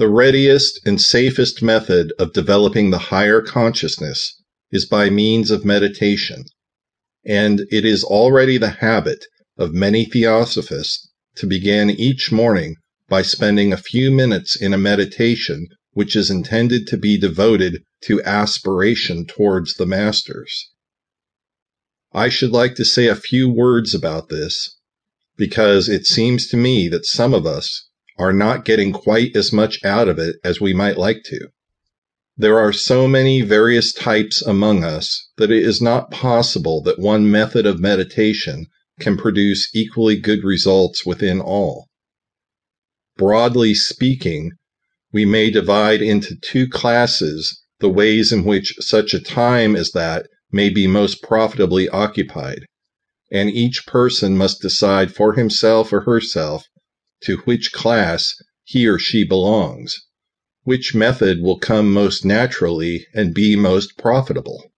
The readiest and safest method of developing the higher consciousness is by means of meditation, and it is already the habit of many theosophists to begin each morning by spending a few minutes in a meditation which is intended to be devoted to aspiration towards the masters. I should like to say a few words about this because it seems to me that some of us are not getting quite as much out of it as we might like to. There are so many various types among us that it is not possible that one method of meditation can produce equally good results within all. Broadly speaking, we may divide into two classes the ways in which such a time as that may be most profitably occupied, and each person must decide for himself or herself to which class he or she belongs, which method will come most naturally and be most profitable.